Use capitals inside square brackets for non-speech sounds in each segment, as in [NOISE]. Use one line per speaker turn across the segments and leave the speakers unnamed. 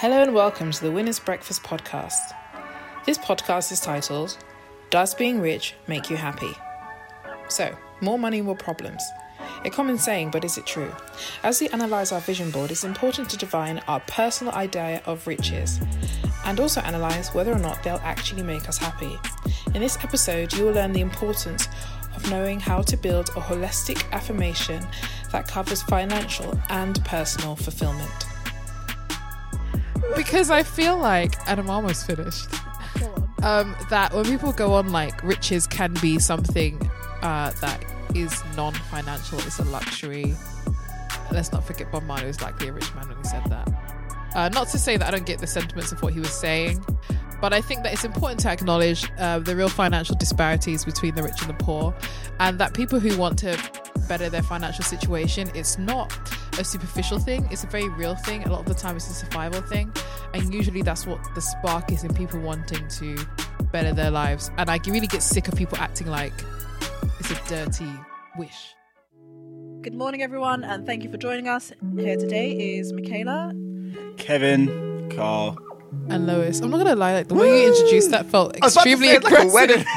Hello and welcome to the Winners Breakfast podcast. This podcast is titled Does Being Rich Make You Happy? So, more money, more problems. A common saying, but is it true? As we analyse our vision board, it's important to define our personal idea of riches and also analyse whether or not they'll actually make us happy. In this episode, you will learn the importance of knowing how to build a holistic affirmation that covers financial and personal fulfillment.
Because I feel like, and I'm almost finished. Um, that when people go on like riches can be something uh, that is non-financial, it's a luxury. Let's not forget Bob Marley was likely a rich man when he said that. Uh, not to say that I don't get the sentiments of what he was saying, but I think that it's important to acknowledge uh, the real financial disparities between the rich and the poor, and that people who want to better their financial situation, it's not a superficial thing, it's a very real thing. A lot of the time, it's a survival thing, and usually that's what the spark is in people wanting to better their lives. And I really get sick of people acting like it's a dirty wish.
Good morning, everyone, and thank you for joining us. Here today is Michaela.
Kevin, Carl.
And Lois, I'm not gonna lie, like the way you introduced that felt extremely
like a
aggressive.
wedding. [LAUGHS]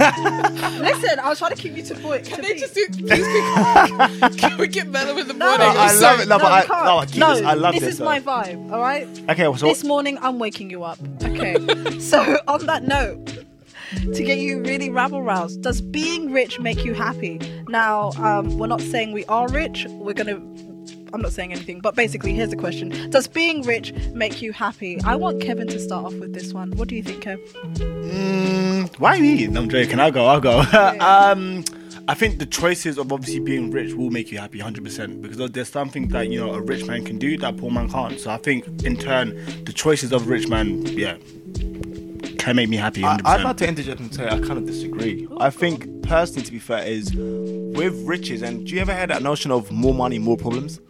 Listen, I was trying to keep you to point.
Can
to
they just do, please [LAUGHS] be, can we get mellow in the
No,
morning?
no,
I'm
I
sorry.
love it. No, but I, no, I,
no,
this. I love
this
this.
is
though.
my vibe. All right.
Okay, so
this morning, I'm waking you up. Okay. [LAUGHS] so on that note, to get you really rabble roused, does being rich make you happy? Now, um, we're not saying we are rich. We're gonna. I'm not saying anything, but basically, here's the question: Does being rich make you happy? I want Kevin to start off with this one. What do you think, Kev?
Mm, why me? No, I'm joking. I'll go. I'll go. [LAUGHS] um, I think the choices of obviously being rich will make you happy 100% because there's something that you know a rich man can do that a poor man can't. So I think in turn, the choices of a rich man, yeah, can make me happy 100%.
I, I'd like to interject and say I kind of disagree. I think personally, to be fair, is with riches. And do you ever hear that notion of more money, more problems?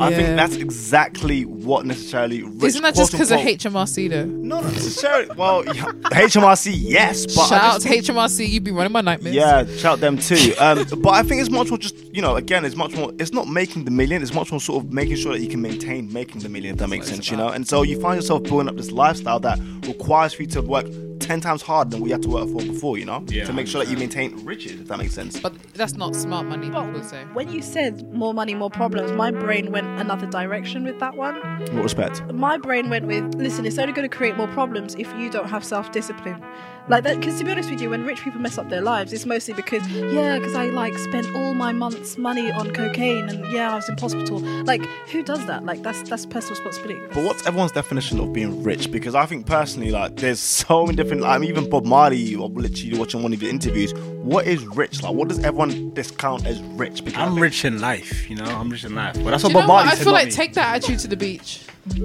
I think that's exactly what necessarily. Rich,
Isn't that just because of HMRC though?
No, not necessarily. Well, [LAUGHS] yeah, HMRC, yes, but
Shout out to
think-
HMRC, you've been running my nightmares.
Yeah, shout them too. Um, but I think it's much more just you know again it's much more it's not making the million it's much more sort of making sure that you can maintain making the million if that makes sense you know and so you find yourself building up this lifestyle that requires for you to work 10 times harder than we had to work for before you know
Yeah,
to make sure that you maintain riches if that makes sense
But that's not smart money, people say.
When you said more money, more problems, my brain went another direction with that one.
what respect
My brain went with, listen, it's only going to create more problems if you don't have self discipline. Like that, because to be honest with you, when rich people mess up their lives, it's mostly because, yeah, because I like spent all my month's money on cocaine and yeah, I was in hospital. Like, who does that? Like, that's that's personal responsibility.
but what's everyone's definition of being rich because I think personally like there's [LAUGHS] so many different like even Bob Marley or literally watching one of your interviews what is rich like what does everyone discount as rich because I
I'm rich in life, you know. I'm rich in life, but that's what
you know
Bob
what?
Marley
I
said.
feel like
me.
take that attitude to the beach. [LAUGHS]
what's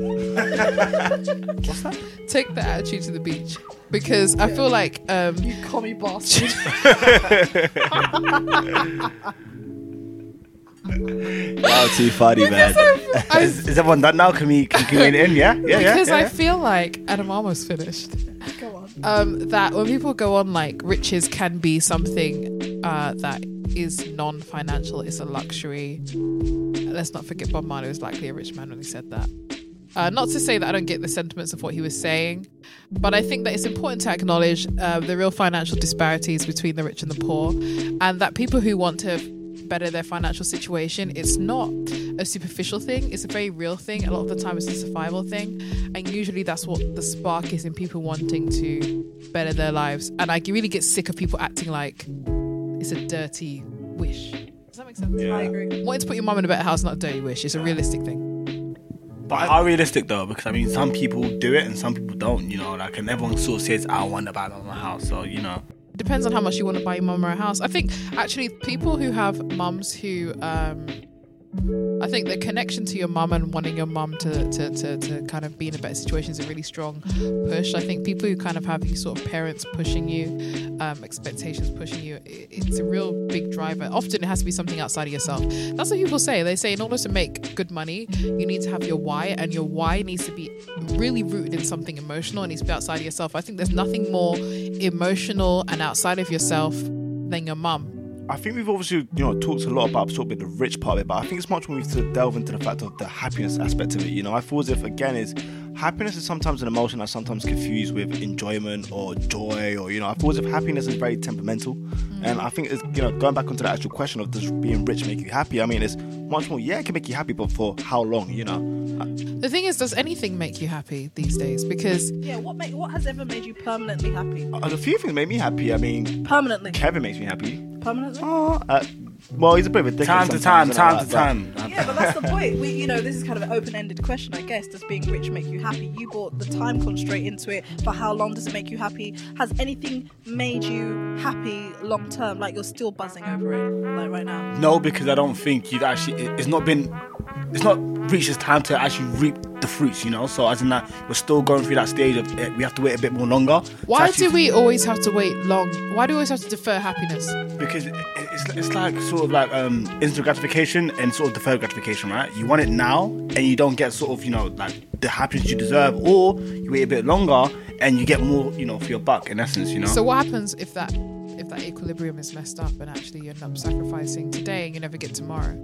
that
Take that attitude to the beach. Because I feel like um
You commie bastard. [LAUGHS] [LAUGHS]
oh too funny man
I,
Is, is everyone done now? Can we can, can we in? Yeah, yeah, yeah.
because
yeah,
I feel like and I'm almost finished. Um, that when people go on like riches can be something uh, that is non-financial it's a luxury. Let's not forget bob marley was likely a rich man when he said that. Uh, not to say that i don't get the sentiments of what he was saying but i think that it's important to acknowledge uh, the real financial disparities between the rich and the poor and that people who want to better their financial situation. It's not a superficial thing. It's a very real thing. A lot of the time it's a survival thing. And usually that's what the spark is in people wanting to better their lives. And i really get sick of people acting like it's a dirty wish. Does that make sense?
I agree.
wanting to put your mum in a better house is not a dirty wish. It's a realistic thing.
But how realistic though? Because I mean, some people do it and some people don't. You know, like and everyone sort of says, "I want to buy my house." So you know,
It depends on how much you want to buy your mum a house. I think actually people who have mums who um I think the connection to your mum and wanting your mum to, to, to, to kind of be in a better situation is a really strong push. I think people who kind of have these sort of parents pushing you, um, expectations pushing you, i- it's a real big driver. Often it has to be something outside of yourself. That's what people say. They say in order to make good money, you need to have your why, and your why needs to be really rooted in something emotional. and needs to be outside of yourself. I think there's nothing more emotional and outside of yourself than your mum.
I think we've obviously, you know, talked a lot about sort of the rich part of it, but I think it's much more we need to delve into the fact of the happiness aspect of it. You know, I feel as if again is happiness is sometimes an emotion that's sometimes confused with enjoyment or joy, or you know, I feel as if happiness is very temperamental. And I think it's you know going back onto the actual question of does being rich make you happy? I mean, it's much more. Yeah, it can make you happy, but for how long? You know.
The thing is, does anything make you happy these days? Because
Yeah, what make what has ever made you permanently happy?
Uh, a few things make me happy. I mean,
Permanently.
Kevin makes me happy.
Permanently?
Oh, uh, well, he's a bit of a dick.
Time to time, time to time.
Yeah, but that's the point. We, you know, this is kind of an open-ended question, I guess. Does being rich make you happy? You brought the time constraint into it. For how long does it make you happy? Has anything made you happy long term? Like you're still buzzing over it, like right now.
No, because I don't think you've actually. It's not been. It's not reached its time to actually reap the fruits, you know. So as in that, we're still going through that stage of eh, we have to wait a bit more longer.
why do we always have to wait long? Why do we always have to defer happiness?
Because it- it's it's like sort of like um instant gratification and sort of deferred gratification, right? You want it now, and you don't get sort of you know like the happiness you deserve, or you wait a bit longer and you get more, you know, for your buck. In essence, you know.
So what happens if that if that equilibrium is messed up and actually you end up sacrificing today and you never get tomorrow?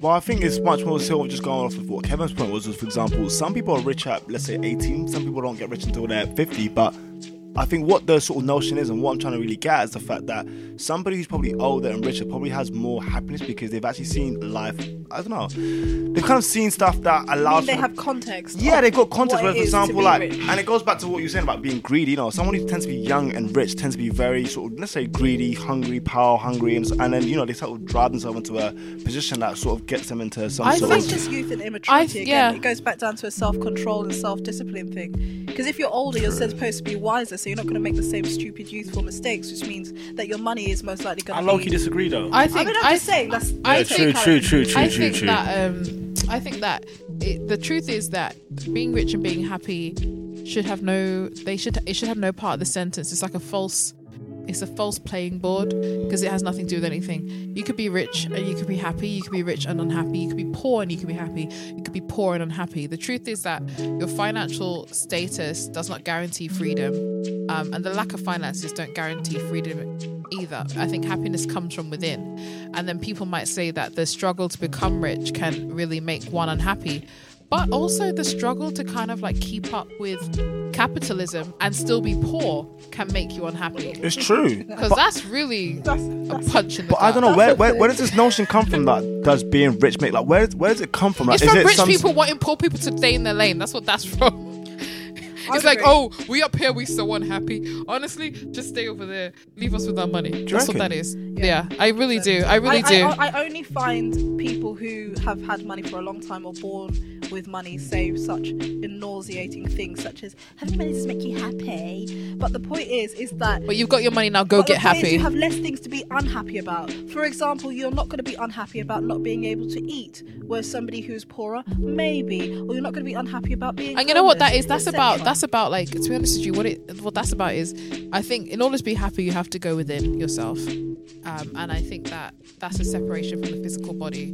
Well, I think it's much more so just going off of what Kevin's point was, was, for example, some people are rich at, let's say, 18, some people don't get rich until they're 50, but I think what the sort of notion is and what I'm trying to really get at is the fact that somebody who's probably older and richer probably has more happiness because they've actually seen life, I don't know, they've kind of seen stuff that allows
mean, they have context.
Yeah, they've got context. Where, for example, like,
rich.
and it goes back to what you're saying about being greedy. You know, someone who tends to be young and rich tends to be very sort of, let's say, greedy, hungry, power hungry, and, and then you know they sort of drive themselves into a position that sort of gets them into some
I
sort
That's
of.
just youth and immaturity
th-
again.
yeah.
It goes back down to a self-control and self-discipline thing. Because if you're older, you're supposed to be wiser, so you're not going to make the same stupid youthful mistakes, which means that your money is most likely
I
going
low
to
key
be.
disagree though.
I
I
think
mean, I'm
I
just saying that's.
Yeah,
that's
true,
how
true,
it-
true, true,
I
true,
think
true.
that um, I think that it, the truth is that being rich and being happy should have no. They should. It should have no part of the sentence. It's like a false. It's a false playing board because it has nothing to do with anything. You could be rich and you could be happy. You could be rich and unhappy. You could be poor and you could be happy. You could be poor and unhappy. The truth is that your financial status does not guarantee freedom, um, and the lack of finances don't guarantee freedom either. I think happiness comes from within. And then people might say that the struggle to become rich can really make one unhappy. But also the struggle to kind of like keep up with capitalism and still be poor can make you unhappy.
It's true.
Because that's really a punch in the
But I don't know where, where where does this notion come from that does being rich make like where where does it come from? Like,
It's
is
from
it
rich
some-
people wanting poor people to stay in their lane. That's what that's from. [LAUGHS] It's like, oh, we up here, we so unhappy. Honestly, just stay over there. Leave us with our money. That's what
reckon?
that is. Yeah, I really do. I really
I,
do.
I, I only find people who have had money for a long time or born with money say such nauseating things such as having money does make you happy. But the point is, is that
but you've got your money now. Go get happy.
you have less things to be unhappy about. For example, you're not going to be unhappy about not being able to eat, whereas somebody who's poorer, maybe, or you're not going to be unhappy about being.
and you know what that is? That's about. That's about like. To be honest with you, what it what that's about is, I think in order to be happy, you have to go within yourself, um, and I think that that's a separation from the physical body,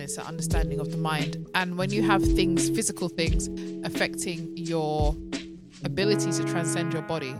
and it's an understanding of the mind. And when you have things, physical things, affecting your ability to transcend your body,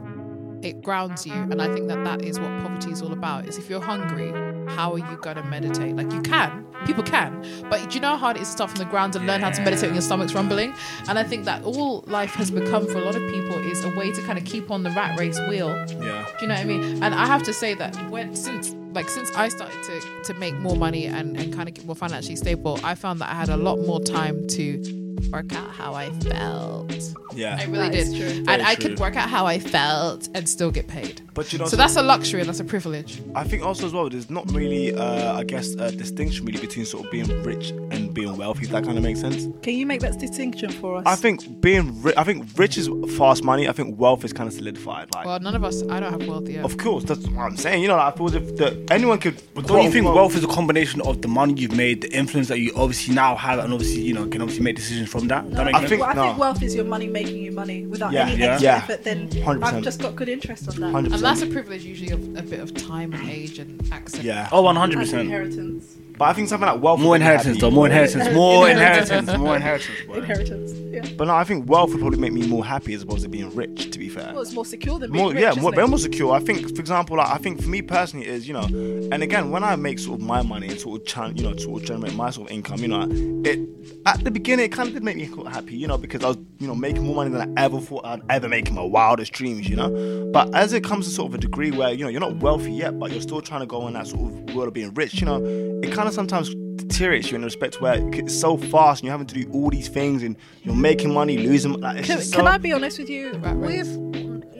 it grounds you. And I think that that is what poverty is all about. Is if you're hungry, how are you gonna meditate? Like you can, people can, but do you know how hard it is to start from the ground and learn how to meditate when your stomach's rumbling? And I think that all life has become for a lot of people is a way to kind of keep on the rat race wheel.
Yeah.
Do you know what I mean? And I have to say that when since like since I started to to make more money and and kind of get more financially stable, I found that I had a lot more time to work out how I felt.
Yeah.
I really did.
true.
And
Very
I
true.
could work out how I felt and still get paid.
But you know,
So that's a luxury and that's a privilege.
I think also as well, there's not really, uh, I guess, a distinction really between sort of being rich and than being wealthy. If that kind of makes sense.
Can you make that distinction for us?
I think being, ri- I think rich is fast money. I think wealth is kind of solidified. Like,
Well, none of us. I don't have wealth yet.
of course, that's what I'm saying. You know, like, I feel as if the, anyone could.
But don't you think
quote,
wealth is a combination of the money you've made, the influence that you obviously now have, and obviously you know can obviously make decisions from that? that make
I
sense?
think-
well, I think
no.
wealth is your money making you money without
Yeah.
any
Yeah.
extra
Yeah.
effort. Then
100%.
I've just got good interest on that.
100%.
and that's a privilege usually of a bit of time and age and access.
Yeah.
oh, one
And
hundred percent.
inheritance.
But I think something like wealth.
More
would make me
inheritance, though. More inheritance. More inheritance. [LAUGHS] More inheritance. boy.
Inheritance. Yeah.
But no, I think wealth would probably make me more happy as opposed to being rich. To be fair.
Well, it's more secure than being
more,
rich,
yeah,
isn't
more,
it?
very more secure. I think, for example, like, I think for me personally is you know, and again, when I make sort of my money and sort of chan, you know, sort of generate my sort of income, you know, it at the beginning it kind of did make me quite happy, you know, because I was you know making more money than I ever thought I'd ever make in my wildest dreams, you know. But as it comes to sort of a degree where you know you're not wealthy yet, but you're still trying to go in that sort of world of being rich, you know, it kind of sometimes deteriorates you in the respect where it's so fast and you're having to do all these things and you're making money, losing. Like,
Can,
just
can
so-
I be honest with you? We've,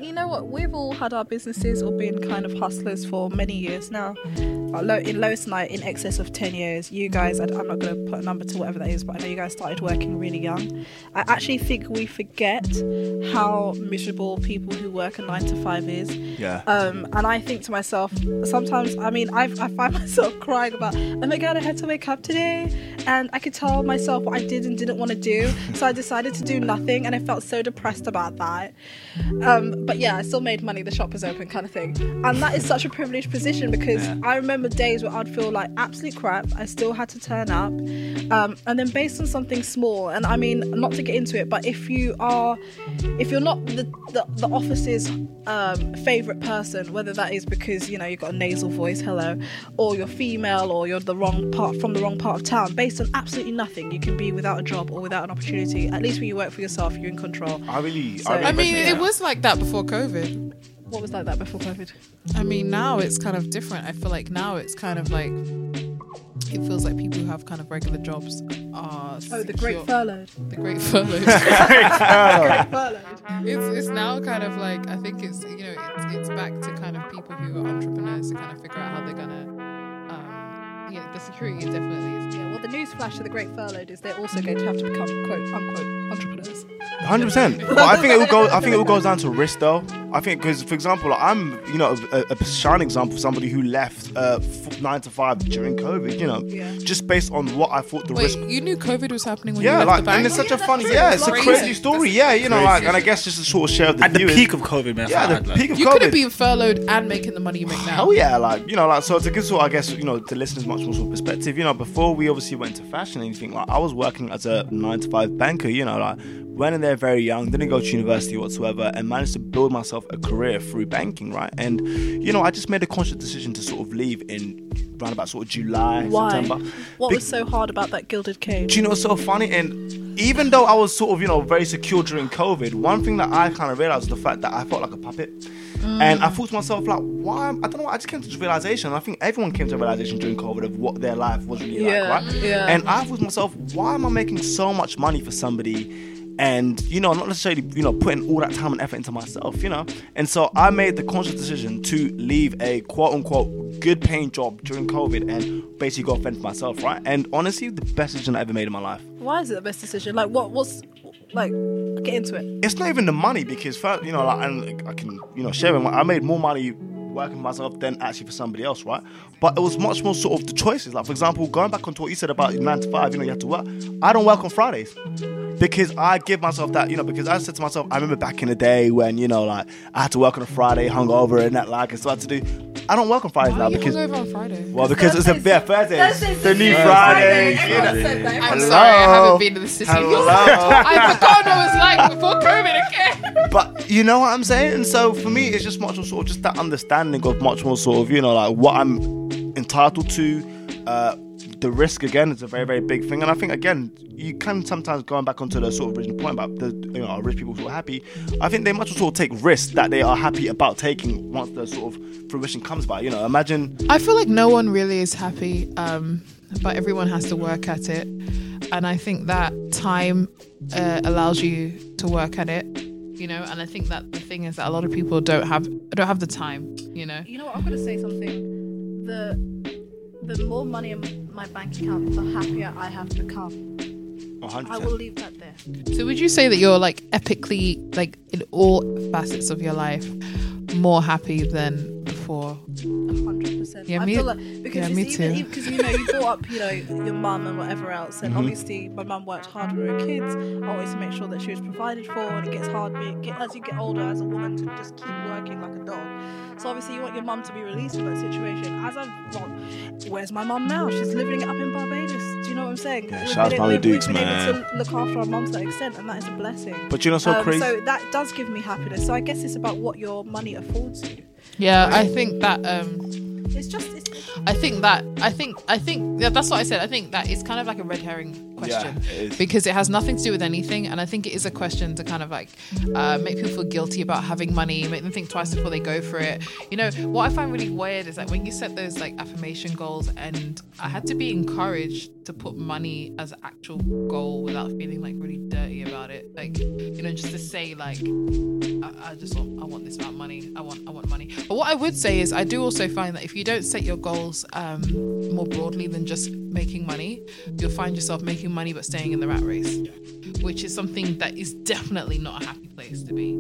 you know what? We've all had our businesses or been kind of hustlers for many years now. Uh, Lo- In Lois night in excess of 10 years. You guys, I- I'm not going to put a number to whatever that is, but I know you guys started working really young. I actually think we forget how miserable people who work a nine to five is.
Yeah.
Um, and I think to myself, sometimes, I mean, I, I find [LAUGHS] myself crying about, oh my god, I had to wake up today, and I could tell myself what I did and didn't want to do, [LAUGHS] so I decided to do nothing, and I felt so depressed about that. Um, but yeah, I still made money, the shop was open, kind of thing. And that is such a privileged position because I remember days where I'd feel like absolute crap, I still had to turn up, um, and then based on something small, and I mean, not to get into it, but if you are, if you're not the, the, the office's um, favorite person, whether that is because you know you've got a nasal voice, hello, or you're female, or you're the wrong part from the wrong part of town, based on absolutely nothing, you can be without a job or without an opportunity. At least when you work for yourself, you're in control.
I really,
So-
I, really
I mean, it was like that before COVID.
What was like that before COVID?
I mean, now it's kind of different. I feel like now it's kind of like it feels like people who have kind of regular jobs are.
Oh, the great
secure-
furloughed.
The great furlough.
furloughed. [LAUGHS]
it's it's now kind of like I think it's you know it's it's back to kind of people who are entrepreneurs to kind of figure out how they're gonna. Um, yeah, the security is definitely is.
Yeah, well, the news flash to the great furloughed is they're also going to have to become quote unquote entrepreneurs.
Hundred percent. But I think it will go. I think it all goes down to risk, though. I think because, for example, I'm, you know, a, a shining example of somebody who left uh, nine to five during COVID. You know,
Yeah.
just based on what I thought the
Wait,
risk.
you knew COVID was happening when you left
like,
the bank?
and it's such a funny, yeah, it's a
Crazy.
crazy story. Yeah, you know,
Crazy.
like, and I guess just to sort of share the
At the peak of COVID, man.
yeah, the
like-
peak of
you
COVID.
You could have been furloughed and making the money you make now.
Hell yeah, like you know, like so to give sort of, I guess you know to listeners much more sort of perspective. You know, before we obviously went to fashion and anything, like I was working as a nine to five banker. You know, like went in there very young, didn't go to university whatsoever, and managed to build myself a career through banking. Right, and you know, I just made a conscious decision to sort of leave in around about sort of July,
Why?
September.
What
Be-
was so hard about that gilded cage?
do you know what's so funny? And even though I was sort of, you know, very secure during COVID, one thing that I kind of realized was the fact that I felt like a puppet. Mm. And I thought to myself, like, why? I don't know. I just came to this realization. I think everyone came to a realization during COVID of what their life was really
Yeah,
like, right?
yeah.
And I thought to myself, why am I making so much money for somebody? And you know, not necessarily you know putting all that time and effort into myself, you know. And so I made the conscious decision to leave a quote unquote good paying job during COVID and basically go fend for myself, right? And honestly, the best decision I ever made in my life.
Why is it the best decision? Like, what? What's like? Get into it.
it's not even the money because first, you know, like, and I can, you know, share it. I made more money working for myself than actually for somebody else, right? But it was much more sort of the choices. Like, for example, going back onto what you said about nine to five, you know, you have to work. I don't work on Fridays because I give myself that, you know, because I said to myself, I remember back in the day when, you know, like I had to work on a Friday, hungover and that, like, and so I had to do. I don't work on Fridays
Why
now
are you
because.
hungover on Friday?
Well, because it's a
Thursdays-
yeah, Thursday,
Thursdays
the new
the
Friday.
Friday.
you know.
Everyone said that.
I'm
Everyone
sorry, I
Hello.
haven't been to the city.
Hello.
I forgot what it was like before COVID again.
But you know what I'm saying? And so for me, it's just much more sort of just that understanding of much more sort of, you know, like what I'm entitled to. Uh, the risk again is a very, very big thing. And I think again, you can sometimes going back onto the sort of original point about the you know, are rich people sort of happy. I think they much more sort of take risks that they are happy about taking once the sort of fruition comes by. You know, imagine
I feel like no one really is happy, um, but everyone has to work at it. And I think that time uh, allows you to work at it, you know. And I think that the thing is that a lot of people don't have don't have the time, you know.
You know what? I'm gonna say something. The the more money and my bank account, the happier I have become.
100%.
I will leave that there.
So would you say that you're like epically, like in all facets of your life, more happy than before?
hundred percent.
Yeah, me-
like because
yeah, me
even
too.
because you know you brought up you know your mum and whatever else,
Mm-hmm.
and obviously my mum worked hard with her kids. I always to make sure that she was provided for, and it gets hard get, as you get older as a woman to just keep working like a dog. So obviously you want your mum to be released from that situation. As I've well, where's my mum now? She's living it up in Barbados. Do you know what I'm saying?
Yeah, shout out to Mummy
we've- we've
Dukes,
been able
man.
to look after our mums to that extent, and that is a blessing.
But you know, so
Um,
crazy.
So that does give me happiness. So I guess it's about what your money affords you.
Yeah, I think that. um
It's just it's,
I think that I think I think yeah, that's what I said. I think that it's kind of like a red herring question
Yeah, it is.
because it has nothing to do with anything, and I think it is a question to kind of like uh, make people feel guilty about having money, make them think twice before they go for it. You know, what I find really weird is that when you set those like affirmation goals, and I had to be encouraged to put money as an actual goal without feeling like really dirty about it. Like you know, just to say like I, I just want I want this amount of money. I want I want money. But what I would say is I do also find that if you don't set your goals um, more broadly than just making money, you'll find yourself making money but staying in the rat race, which is something that is definitely not a happy place to be.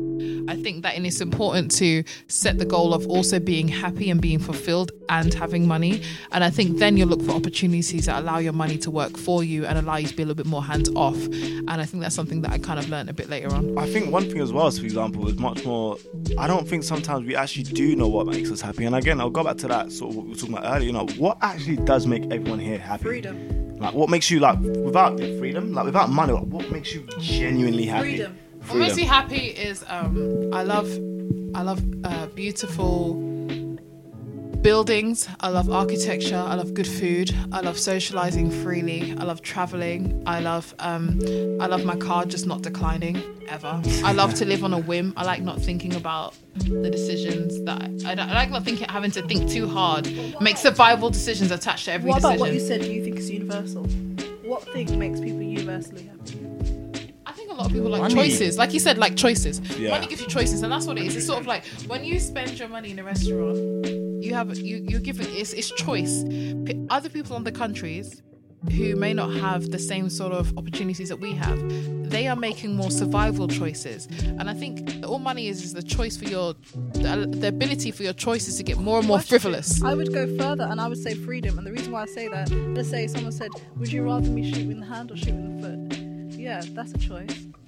I think that it's important to set the goal of also being happy and being fulfilled and having money. And I think then you'll look for opportunities that allow your money to work for you and allow you to be a little bit more hands off. And I think that's something that I kind of learned a bit later on.
I think one thing as well, is, for example, is much more. I don't think sometimes we actually do know what makes us happy. And again, I'll go back to that sort of what we were talking about earlier. You know, what actually does make everyone here happy?
freedom.
Like, what makes you like without freedom, like without money, like, what makes you genuinely happy?
Freedom.
What makes me happy is um, I love I love uh, beautiful buildings. I love architecture. I love good food. I love socializing freely. I love traveling. I love um, I love my car just not declining ever. I love to live on a whim. I like not thinking about the decisions that I, I like not thinking having to think too hard. Make survival decisions attached to every
What about
decision.
what you said? Do you think is universal? What thing makes people universally happy?
I think a lot of people like
Money.
choices. Like you said, like choices.
Yeah.
Money gives you choices, and that's what it is. It's sort of like when you spend your money in a restaurant, you have you you're given it's it's choice. P- Other people in the countries who may not have the same sort of opportunities that we have, they are making more survival choices. And I think all money is is the choice for your the, the ability for your choices to get more and more frivolous.
I would go further and I would say freedom. And the reason why I say that, let's say someone said, Would you rather me shoot you in the hand or shoot you in the foot? Yeah, that's a choice.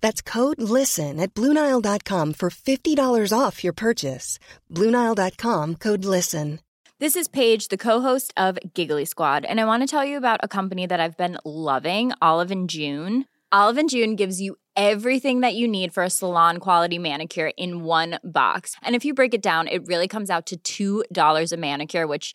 That's code LISTEN at Bluenile.com for $50 off your purchase. Bluenile.com code LISTEN.
This is Paige, the co-host of Giggly Squad, and I want to tell you about a company that I've been loving, Olive and June. Olive and June gives you everything that you need for a salon quality manicure in one box. And if you break it down, it really comes out to $2 a manicure, which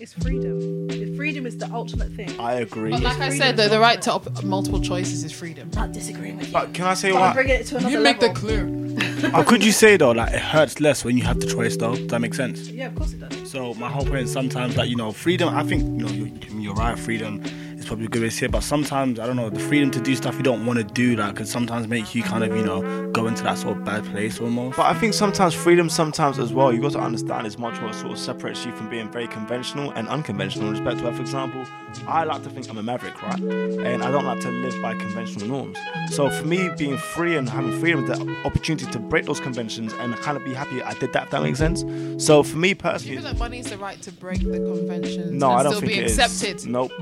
It's freedom. Freedom is the ultimate thing.
I agree.
But like I said, though, the right to op- multiple choices is freedom.
not disagreeing with you.
But can I say
But I'm
what?
bringing it to another
You make
level.
the clear.
How could you say though, like it hurts less when you have the choice though? Does that make sense?
Yeah, of course it does.
So my whole point is sometimes that you know freedom. I think you know you're, you're right. Freedom is probably a good way to say it. But sometimes I don't know the freedom to do stuff you don't want to do, like, can sometimes make you kind of you know go into that sort of bad place almost.
But I think sometimes freedom, sometimes as well, you've got to understand is much what sort of separates you from being very conventional and unconventional in respect to, for example, I like to think I'm a maverick, right? And I don't like to live by conventional norms. So for me, being free and having freedom, the opportunity to break those conventions and kind of be happy I did that, if that makes sense. So for me personally.
Do you feel like money is the right to break the conventions
no,
and
I don't
still
think
be
it is.
accepted?
Nope.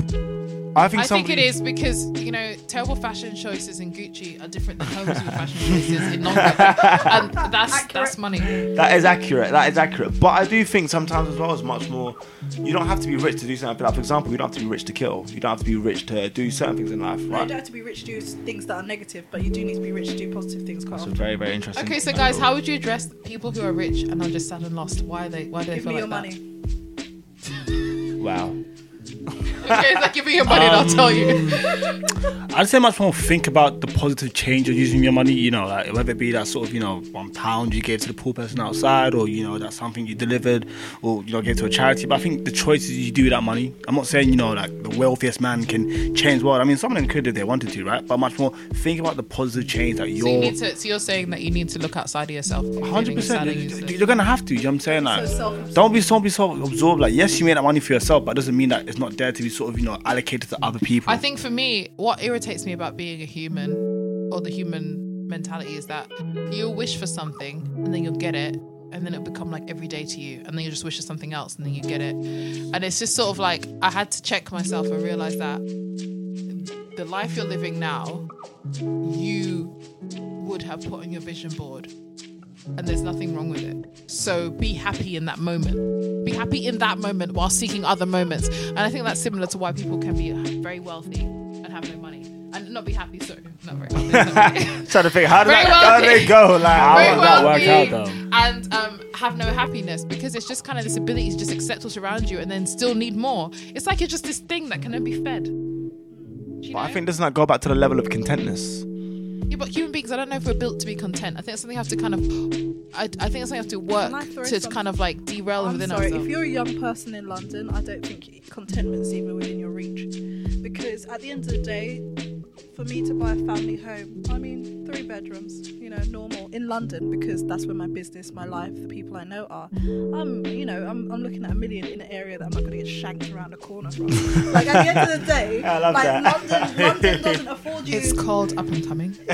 I think
I think it is because you know terrible fashion choices in Gucci are different than terrible [LAUGHS] fashion choices in non-Gucci, and that's that's money.
That is accurate. That is accurate. But I do think sometimes as well as much more. You don't have to be rich to do something. Like for example, you don't have to be rich to kill. You don't have to be rich to do certain things in life,
No, you don't have to be rich to do things that are negative, but you do need to be rich to do positive things quite
That's a
often.
very very interesting.
Okay, so guys, how would you address people who are rich and are just sad and lost? Why are they? Why do they
Give
feel
me
like
your
that?
money.
Wow.
Okay, it's like give me your money and I'll tell you.
Um, I'd say much more think about the positive change of using your money, you know, like whether it be that sort of, you know, one pound you gave to the poor person outside or, you know, that's something you delivered or, you know, gave to a charity. But I think the choices you do with that money, I'm not saying, you know, like the wealthiest man can change the world. I mean, some of them could if they wanted to, right? But much more think about the positive change that
So you
you're.
need to. So you're saying that you need to look outside of yourself. if you're feeling
Hundred
sad
percent.
and useless.
You're gonna have to. You know what I'm saying? Like,
So self-absorbed.
don't be so be so absorbed. Like, yes, you made that money for yourself, but it doesn't mean that it's not there to be sort of you know allocated to other people.
I think for me, what irritates me about being a human or the human mentality is that you'll wish for something and then you'll get it. And then it'll become like every day to you. And then you just wish for something else and then you get it. And it's just sort of like I had to check myself and realize that the life you're living now, you would have put on your vision board. And there's nothing wrong with it. So be happy in that moment. Be happy in that moment while seeking other moments. And I think that's similar to why people can be very wealthy and have no money. And not be happy, sorry, not very sorry. [LAUGHS]
Trying to think how did that, how did it go? Like, how
very
that work out, though?
and um, have no happiness because it's just kind of this ability to just accept what's around you and then still need more. It's like you're just this thing that can only be fed. You
But I think doesn't that go back to the level of contentness?
Yeah, but human beings, I don't know if we're built to be content. I think it's something you have to kind of, I, I think it's something you have to work
I
to kind of like derail
I'm
within
sorry,
ourselves.
if you're a young person in London, I don't think contentment's even within your reach. Because at the end of the day, for me to buy a family home, I mean, three bedrooms, you know, normal in London, because that's where my business, my life, the people I know are. I'm, you know, I'm, I'm looking at a million in an area that I'm not going to get shanked around the corner from. [LAUGHS] like at the end of the day,
I love
like
that.
London, London doesn't afford you.
it's called up and coming. [LAUGHS] [LAUGHS]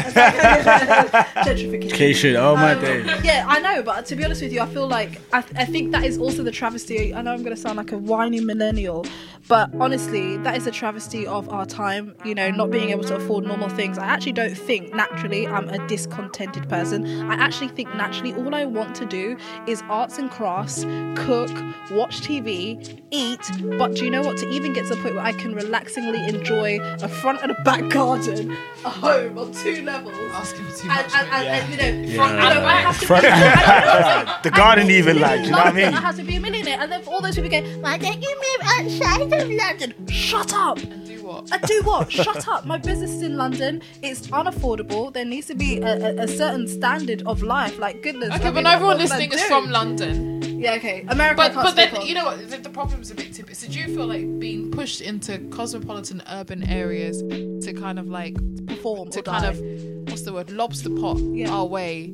gentrification.
Oh my
Um,
day.
Yeah, I know, but to be honest with you, I feel like I, I think that is also the travesty. I know I'm going to sound like a whiny millennial, but honestly, that is a travesty of our time. You know, not being able to afford normal things. I actually don't think naturally I'm a discontented person. I actually think naturally all I want to do is arts and crafts, cook, watch TV, eat. But do you know what? To even get to the point where I can relaxingly enjoy a front and a back garden, a home on two levels.
Asking for too
And,
much.
and,
mate.
and, and, you know,
Yeah.
front, I don't I have to
Front-
be, I
The garden even like, do you know what I mean?
I have to be a millionaire, and then for all those people go, "Why don't you move outside of London?" Shut up.
do what?
I do what? Shut up. My business is in London. It's unaffordable. There needs to be a, a, a certain standard of life. Like goodness.
Okay, but everyone listening is from London.
Yeah, okay. America.
But but then
on.
you know what? The, the problem's a bit too. So do you feel like being pushed into cosmopolitan urban areas to kind of like
perform
to kind
die.
of what's the word lobster pot
Yeah.
our way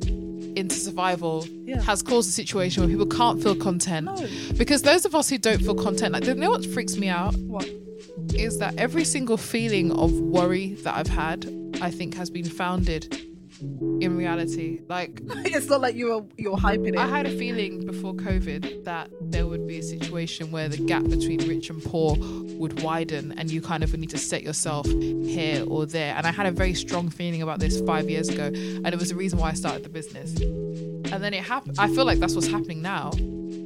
into survival
Yeah.
has caused a situation where people can't feel content
No.
because those of us who don't feel content like you know what freaks me out
What?
Is that every single feeling of worry that I've had I think has been founded in reality like [LAUGHS]
it's not like you're you're hyping it.
I had a feeling before COVID that there would be a situation where the gap between rich and poor would widen and you kind of need to set yourself here or there. And I had a very strong feeling about this five years ago. And it was the reason why I started the business. And then it happened. I feel like that's what's happening now.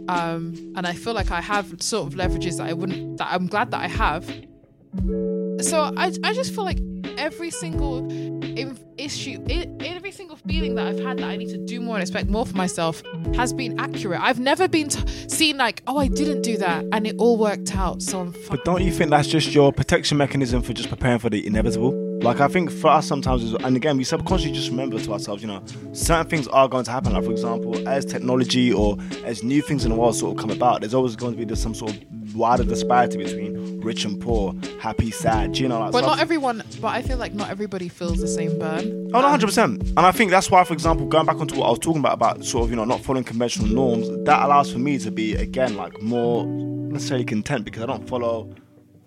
Um, and I feel like I have sort of leverages that I wouldn't, that I'm glad that I have. So I, I just feel like every single issue, every single feeling that I've had that I need to do more and expect more for myself has been accurate. I've never been t- seen like, oh, I didn't do that and it all worked out. So I'm fine.
But don't you think that's just your protection mechanism for just preparing for the inevitable? Like I think for us sometimes, is- and again, we subconsciously just remember to ourselves, you know, certain things are going to happen. Like for example, as technology or as new things in the world sort of come about, there's always going to be this, some sort of wider disparity between rich and poor, happy, sad. You know, like
But not everyone. But I feel like not everybody feels the same burn.
Oh, hundred percent. And I think that's why, for example, going back onto what I was talking about, about sort of you know not following conventional norms, that allows for me to be again like more necessarily content because I don't follow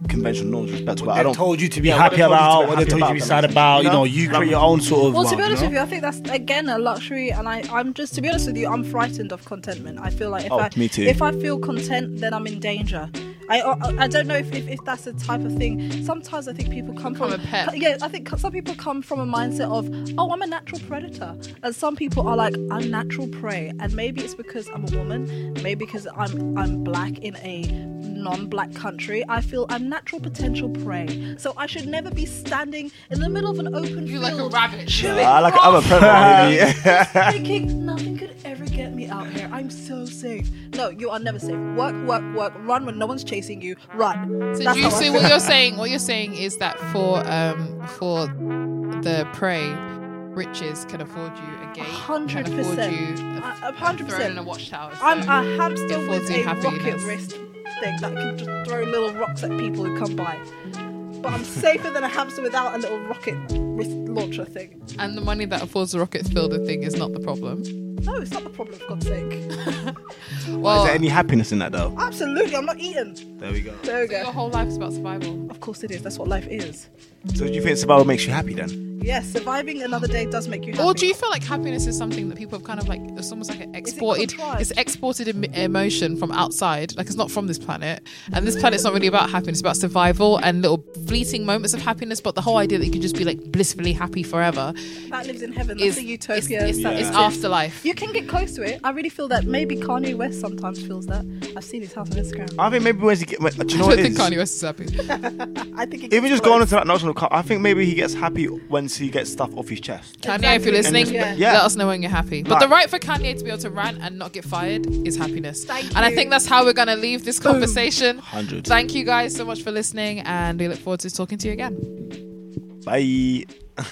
conventional norms. with Respect to
What
it. I don't
told you to be
Yeah, what
happy
they told you to
about,
be
what they told you to be sad about. You know, you
you
create your own sort of.
Well, to be honest
you
with you, I think that's again a luxury, and I, I'm just to be honest with you, I'm frightened of contentment. I feel like if
Oh,
I
me too.
if I feel content, then I'm in danger. I I, I don't know if, if, if that's the type of thing. Sometimes I think people come
Become
from
a pet.
Yeah, I think some people come from a mindset of oh, I'm a natural predator, and some people are like I'm natural prey, and maybe it's because I'm a woman, maybe because I'm I'm black in a non-black country. I feel I'm natural potential prey, so I should never be standing in the middle of an open field.
You
field.
like a rabbit.
chewing
I like I'm a
grass
predator. [LAUGHS] [LAUGHS]
thinking nothing could ever get me out here. I'm so safe. No, you are never safe. Work, work, work. Run when no one's chasing you. Run.
So
That's
do you see what you're [LAUGHS] saying? What you're saying is that for um for the prey, riches can afford you a gate,
hundred
can afford
percent.
you a,
hundred
throne and a
percent.
watchtower.
I'm a hamster with a rocket wrist thing that can just throw little rocks at people who come by. But I'm safer than a hamster without a little rocket wrist launcher thing.
and the money that affords the rocket fielder thing is not the problem.
No, it's not the problem, for God's sake. [LAUGHS]
Well,
Is there any happiness in that though?
Absolutely, I'm not eating.
There we go.
There we
your
go.
whole life is about survival.
Of course it is. That's what life is.
So do you think survival makes you happy then?
Yes, surviving another day does make you happy.
Or do you feel like happiness is something that people have kind of like it's almost like an exported
contrived?
it's exported em- emotion from outside like it's not from this planet and this planet's not really about happiness it's about survival and little fleeting moments of happiness but the whole idea that you can just be like blissfully happy forever
that lives in heaven?
is
a utopia.
it's, it's,
that
it's
exists.
afterlife
You can get close to it. I really feel that maybe Kanye West sometimes feels that. I've seen his house on Instagram.
I think maybe when he get, when, do you know
I
what
don't think
is?
Kanye West is happy [LAUGHS]
I think it
Even
gets
just going into that notion of, I think maybe he gets happy once he gets stuff off his chest.
Kanye if you're listening
Yeah.
Yeah.
let us know when you're happy but
Right.
the right for Kanye to be able to rant and not get fired is happiness
Thank
and I think that's how we're gonna leave this conversation
100.
thank you guys so much for listening and we look forward to talking to you again
Bye. [LAUGHS]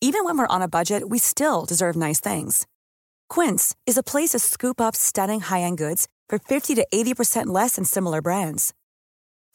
Even when we're on a budget, we still deserve nice things. Quince is a place to scoop up stunning high-end goods for 50 to 80% less than similar brands.